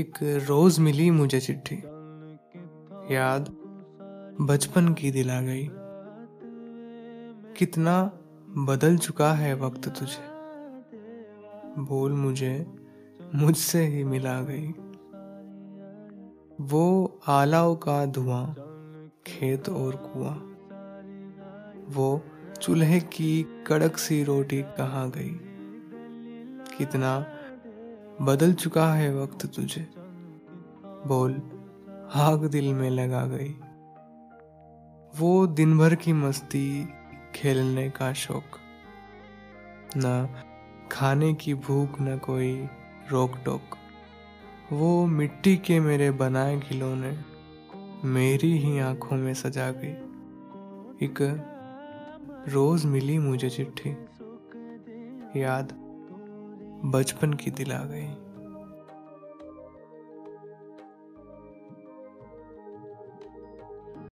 एक रोज मिली मुझे चिट्ठी। याद बचपन की दिला गई। कितना बदल चुका है वक्त तुझे। बोल मुझे, मुझसे ही मिला गई। वो आलाव का धुआँ, खेत और कुआँ। वो चूल्हे की कड़क सी रोटी कहाँ गई। कितना बदल चुका है वक्त तुझे। बोल, आग दिल में लगा गई। वो दिन भर की मस्ती, खेलने का शौक। न खाने की भूख, न कोई रोक टोक वो मिट्टी के मेरे बनाए खिलौने, मेरी ही आँखों में सजा गई। एक रोज मिली मुझे चिट्ठी। याद बचपन की दिला गई।